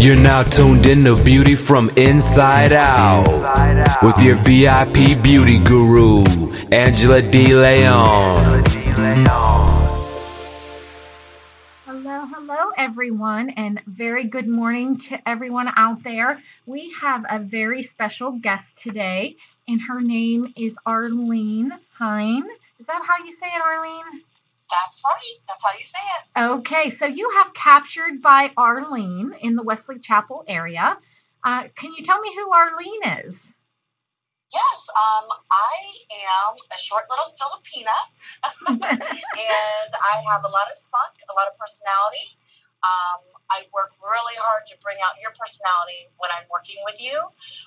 You're now tuned in to Beauty from Inside Out with your VIP beauty guru, Angela De Leon. Hello, hello, everyone, and very good morning to everyone out there. We have a very special guest today, and her name is Arlene Hine. Is that how you say it, Arlene? That's right. That's how you say it. Okay, so you have captured by Arlene in the Wesley Chapel area. Uh, can you tell me who Arlene is? Yes, um, I am a short little Filipina, and I have a lot of spunk, a lot of personality. Um, I work really hard to bring out your personality when I'm working with you,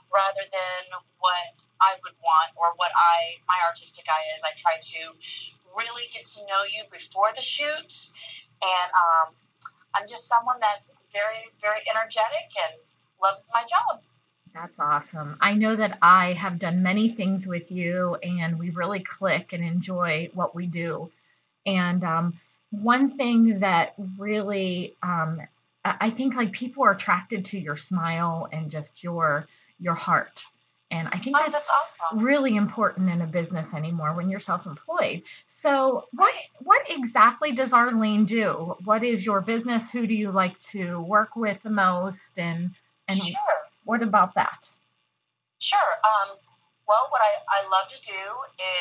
rather than what I would want or what I my artistic eye is. I try to really get to know you before the shoot, and um, I'm just someone that's very very energetic and loves my job. That's awesome. I know that I have done many things with you, and we really click and enjoy what we do. And um, one thing that really um, I think like people are attracted to your smile and just your your heart. And I think Oh, that's, that's awesome. really important in a business anymore when you're self-employed. So, what what exactly does Arlene do? What is your business? Who do you like to work with the most? And and Sure. what about that? Sure. Um, well, what I, I love to do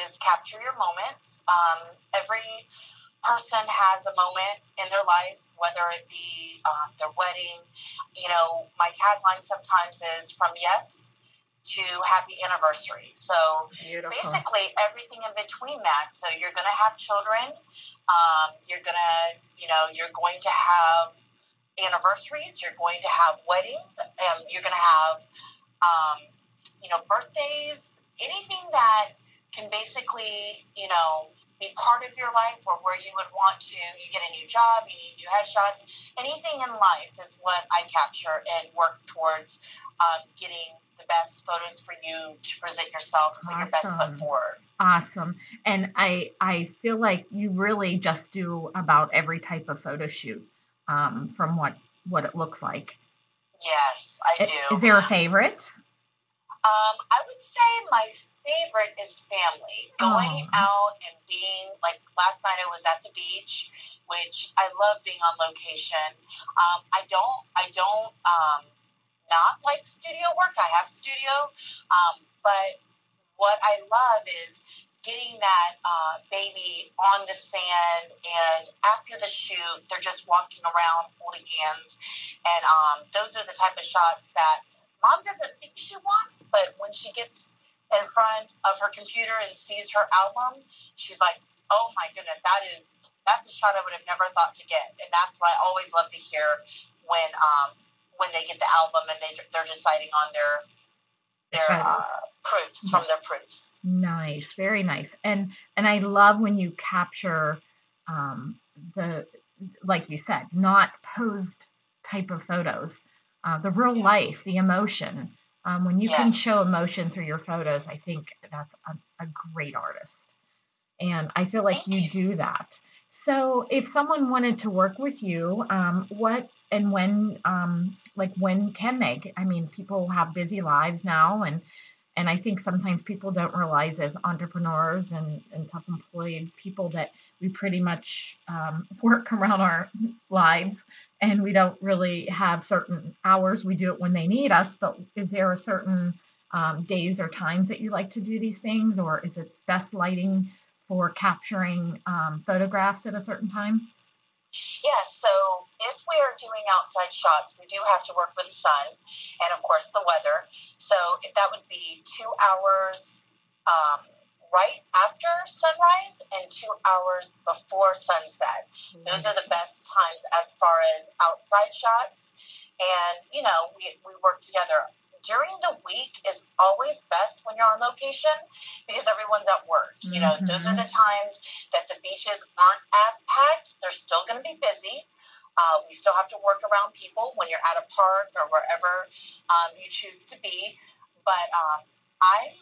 is capture your moments. Um, every person has a moment in their life, whether it be um, their wedding. You know, my tagline sometimes is from yes to happy anniversary. So Beautiful. basically everything in between that. So you're going to have children. Um, you're going to, you know, you're going to have anniversaries. You're going to have weddings. And you're going to have, um, you know, birthdays. Anything that can basically, you know, be part of your life or where you would want to, you get a new job, you need new headshots. Anything in life is what I capture and work towards um, getting the best photos for you to present yourself and put your best Awesome. foot forward. Awesome. And I I feel like you really just do about every type of photo shoot um, from what what it looks like. Yes, I do. Is there a favorite? Um, I would say my favorite is family. Going Aw. out and being like last night, I was at the beach, which I love being on location. Um, I don't, I don't, um, not like studio work. I have studio, um, but what I love is getting that uh, baby on the sand, and after the shoot, they're just walking around holding hands, and um, those are the type of shots that mom doesn't think she wants, but when she gets in front of her computer and sees her album, she's like, "Oh my goodness, that is that's a shot I would have never thought to get." And that's what I always love to hear when um, when they get the album and they they're deciding on their their uh, proofs from their proofs. Nice, very nice. And and I love when you capture um, the like you said, not posed type of photos, uh, the real Yes. life, the emotion. Um, when you can show emotion through your photos, I think that's a, a great artist. And I feel like you you. do that. So if someone wanted to work with you, um, what and when, um, like when can they? I mean, people have busy lives now, and and I think sometimes people don't realize as entrepreneurs and, and self-employed people that we pretty much um, work around our lives and we don't really have certain hours. We do it when they need us, but is there a certain um, days or times that you like to do these things, or is it best lighting for capturing um, photographs at a certain time? Yeah, so if we are doing outside shots, we do have to work with the sun and, of course, the weather. So if that would be two hours um, right after sunrise and two hours before sunset. Those are the best times as far as outside shots. And, you know, we, we work together. During the week is always best when you're on location because everyone's at work. You know, those are the times that the beaches aren't as packed. They're still going to be busy. Uh, we still have to work around people when you're at a park or wherever um, you choose to be. But um, I'm,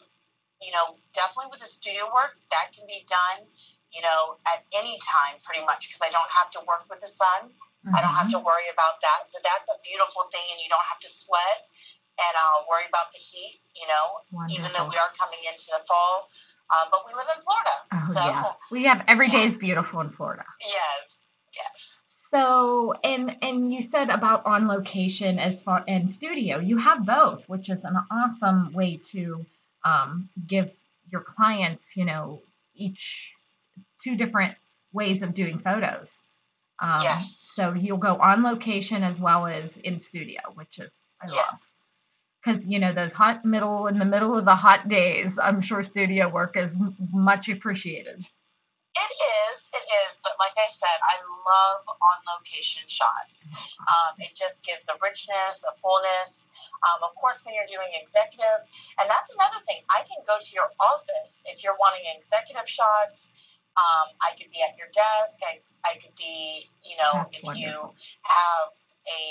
you know, definitely with the studio work, that can be done, you know, at any time pretty much because I don't have to work with the sun. Mm-hmm. I don't have to worry about that. So that's a beautiful thing, and you don't have to sweat and uh, worry about the heat. You know, Wonderful. even though we are coming into the fall, uh, but we live in Florida. Oh so, yeah, we have every day is beautiful in Florida. Yes, yes. So, and and you said about on location as far and studio, you have both, which is an awesome way to um, give your clients, you know, each two different ways of doing photos. Um, yes. So you'll go on location as well as in studio, which is I yes. love. Because you know those hot middle in the middle of the hot days, I'm sure studio work is m- much appreciated. It is, it is, but like I said, I love on location shots. Um, it just gives a richness, a fullness. Um, of course, when you're doing executive, and that's another thing, I can go to your office if you're wanting executive shots. Um, I could be at your desk. I, I could be, you know, that's if wonderful. you have a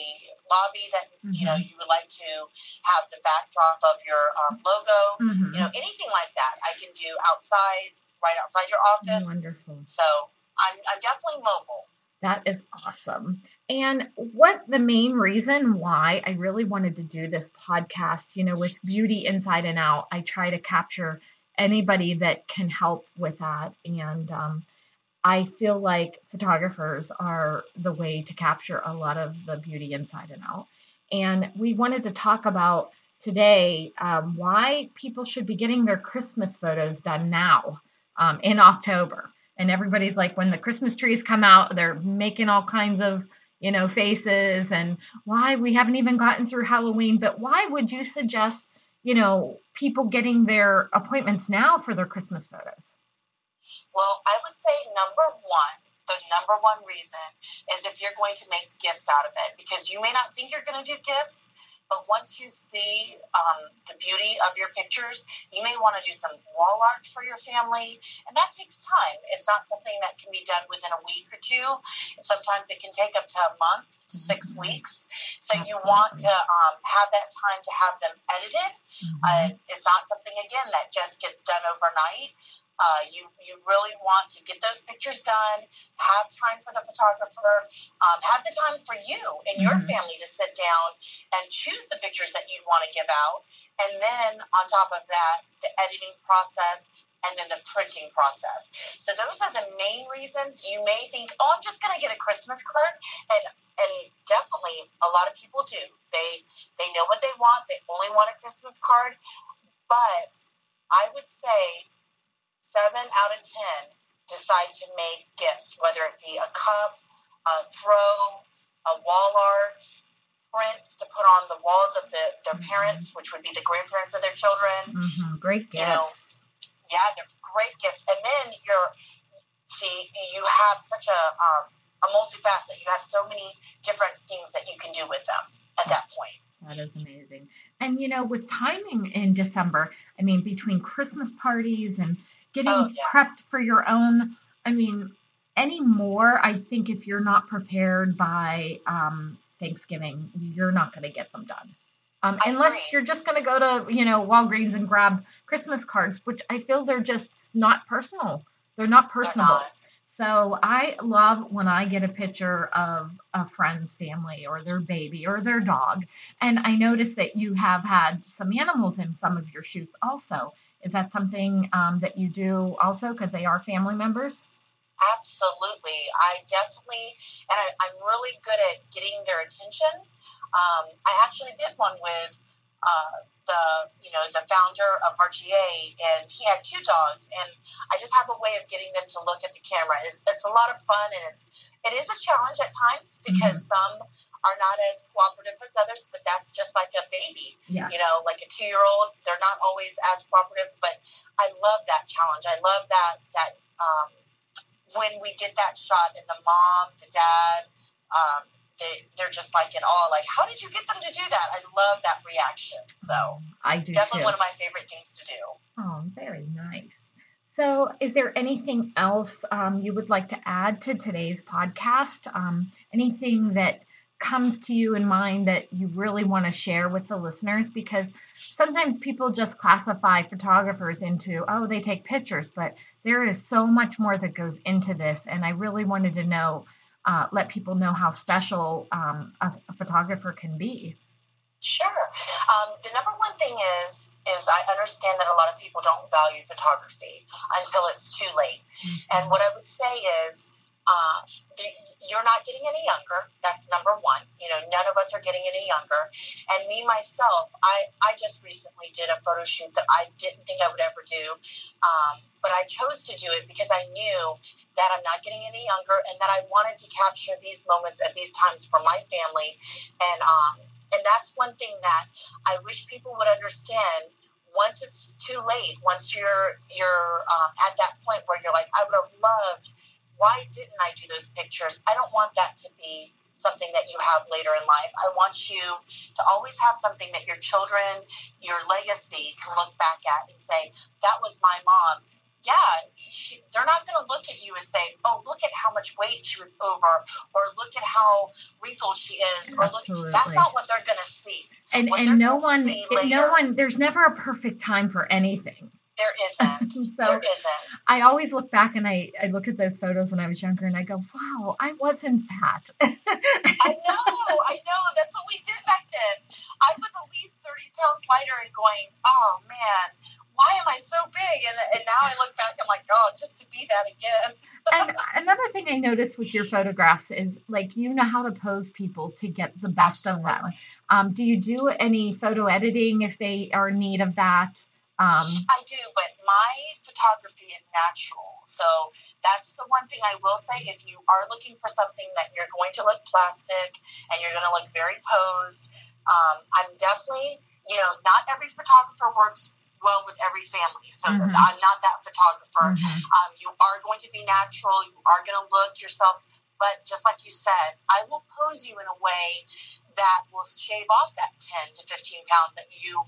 lobby that mm-hmm. you know mm-hmm. you would like to have the backdrop of your um, logo, mm-hmm. you know, anything like that, I can do outside right outside your office. Wonderful. So I'm, I'm definitely mobile. That is awesome. And what the main reason why I really wanted to do this podcast, you know, with Beauty Inside and Out, I try to capture anybody that can help with that. And um, I feel like photographers are the way to capture a lot of the beauty inside and out. And we wanted to talk about today um, why people should be getting their Christmas photos done now um, in October. And everybody's like, when the Christmas trees come out, they're making all kinds of, you know, faces and why we haven't even gotten through Halloween. But why would you suggest, you know, people getting their appointments now for their Christmas photos? Well, I would say number one, the number one reason is if you're going to make gifts out of it because you may not think you're going to do gifts, but once you see um, the beauty of your pictures, you may want to do some wall art for your family, and that takes time. It's not something that can be done within a week or two. Sometimes it can take up to a month to six mm-hmm. weeks. So Absolutely. you want to um, have that time to have them edited. Mm-hmm. Uh, it's not something again that just gets done overnight. Uh, you you really want to get those pictures done, have time for the photographer, um, have the time for you and your mm-hmm. family to sit down and choose the pictures that you'd want to give out, and then on top of that, the editing process and then the printing process. So those are the main reasons you may think, oh, I'm just going to get a Christmas card, and and definitely a lot of people do. They they know what they want. They only want a Christmas card, but I would say seven out of ten decide to make gifts, whether it be a cup, a throw, a wall art, prints to put on the walls of the, their mm-hmm. parents, which would be the grandparents of their children. Mm-hmm. Great gifts. You know, yeah, they're great gifts. And then you're, see, you have such a, um, a multifaceted. You have so many different things that you can do with them at that point. That is amazing. And you know, with timing in December, I mean, between Christmas parties and getting oh, yeah. prepped for your own. I mean, anymore, I think if you're not prepared by um, Thanksgiving, you're not going to get them done. Um, unless agree. you're just going to go to, you know, Walgreens and grab Christmas cards, which I feel they're just not personal. They're not personable. They're not. So I love when I get a picture of a friend's family or their baby or their dog. And I notice that you have had some animals in some of your shoots also. Is that something um, that you do also because they are family members? Absolutely. I definitely, and I, am really good at getting their attention. Um, I actually did one with uh, the, you know, the founder of RGA, and he had two dogs, and I just have a way of getting them to look at the camera. It's, it's a lot of fun, and it's, it is a challenge at times because mm-hmm. some are not as cooperative as others, but that's just like a baby. Yes. You know, like a two year old, they're not always as cooperative, but I love that challenge. I love that that um, when we get that shot and the mom, the dad, um, they, they're just like in awe. Like, how did you get them to do that? I love that reaction. So I do definitely too. one of my favorite things to do. Oh, very nice. So, is there anything else um, you would like to add to today's podcast? Um, anything that comes to you in mind that you really want to share with the listeners because sometimes people just classify photographers into oh they take pictures but there is so much more that goes into this and i really wanted to know uh, let people know how special um, a, a, photographer can be? Sure. Um, the number one thing is is I understand that a lot of people don't value photography until it's too late. Mm-hmm. And what I would say is uh, you're not getting any younger. That's number one. You know, none of us are getting any younger. And me myself, I, I just recently did a photo shoot that I didn't think I would ever do, um, but I chose to do it because I knew that I'm not getting any younger and that I wanted to capture these moments at these times for my family. And um, and that's one thing that I wish people would understand once it's too late, once you're you're um, at that point where you're like, I would have loved why didn't I do those pictures? I don't want that to be something that you have later in life. I want you to always have something that your children, your legacy can look back at and say, that was my mom. Yeah, she, they're not going to look at you and say, "Oh, look at how much weight she was over," or "Look at how wrinkled she is," or Absolutely. "Look." That's not what they're going to see. And what and no one, no one. There's never a perfect time for anything. There isn't. so there isn't. I always look back and I, I look at those photos when I was younger and I go, wow, I wasn't fat. I know, I know. That's what we did back then. I was at least 30 pounds lighter and going, oh man, why am I so big? And, and now I look back, and I'm like, oh, just to be that again. and another thing I noticed with your photographs is like you know how to pose people to get the best Absolutely. of them. Um, do you do any photo editing if they are in need of that? Um, I do, but my photography is natural. So that's the one thing I will say. If you are looking for something that you're going to look plastic and you're going to look very posed, um, I'm definitely, you know, not every photographer works well with every family. So mm-hmm. I'm not that photographer. Mm-hmm. Um, you are going to be natural. You are going to look yourself. But just like you said, I will pose you in a way that will shave off that 10 to 15 pounds that you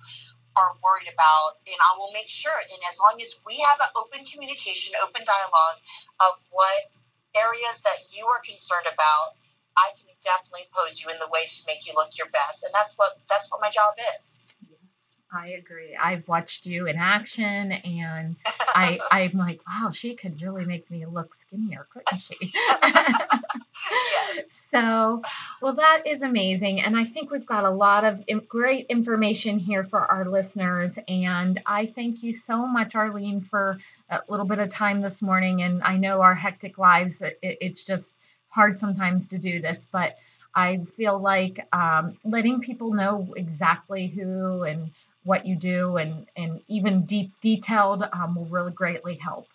are worried about, and I will make sure. And as long as we have an open communication, open dialogue of what areas that you are concerned about, I can definitely pose you in the way to make you look your best. And that's what that's what my job is. Yes, I agree. I've watched you in action, and I I'm like, wow, she could really make me look skinnier, couldn't she? yes. So, well, that is amazing, and I think we've got a lot of great information here for our listeners. And I thank you so much, Arlene, for a little bit of time this morning. And I know our hectic lives, it's just hard sometimes to do this, but I feel like um, letting people know exactly who and what you do and, and even deep detailed um, will really greatly help.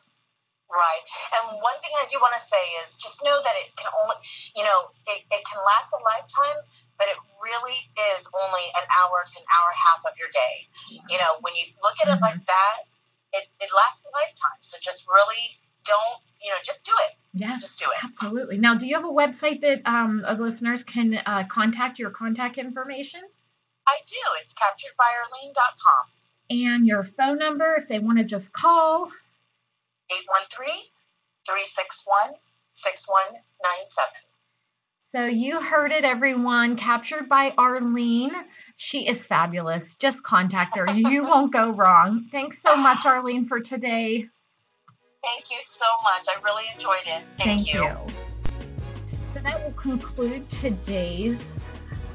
Right. And one thing I do want to say is just know that it can only, you know, it, it can last a lifetime, but it really is only an hour to an hour and a half of your day. You know, when you look at mm-hmm. it like that, it, it lasts a lifetime. So just really don't, you know, just do it. Yes, just do it. Absolutely. Now, do you have a website that um, listeners can uh, contact your contact information? I do. It's capturedbyarlene.com. And your phone number if they want to just call? 813 361 6197. So you heard it, everyone. Captured by Arlene. She is fabulous. Just contact her. you won't go wrong. Thanks so much, Arlene, for today. Thank you so much. I really enjoyed it. Thank, Thank you. you. So that will conclude today's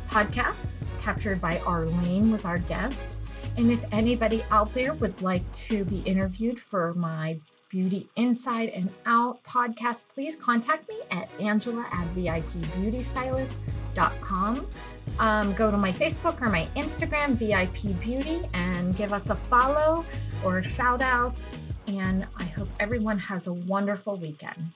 podcast captured by Arlene was our guest. And if anybody out there would like to be interviewed for my Beauty Inside and Out podcast, please contact me at angela at vipbeautystylist.com. Um, go to my Facebook or my Instagram, VIP Beauty, and give us a follow or a shout out. And I hope everyone has a wonderful weekend.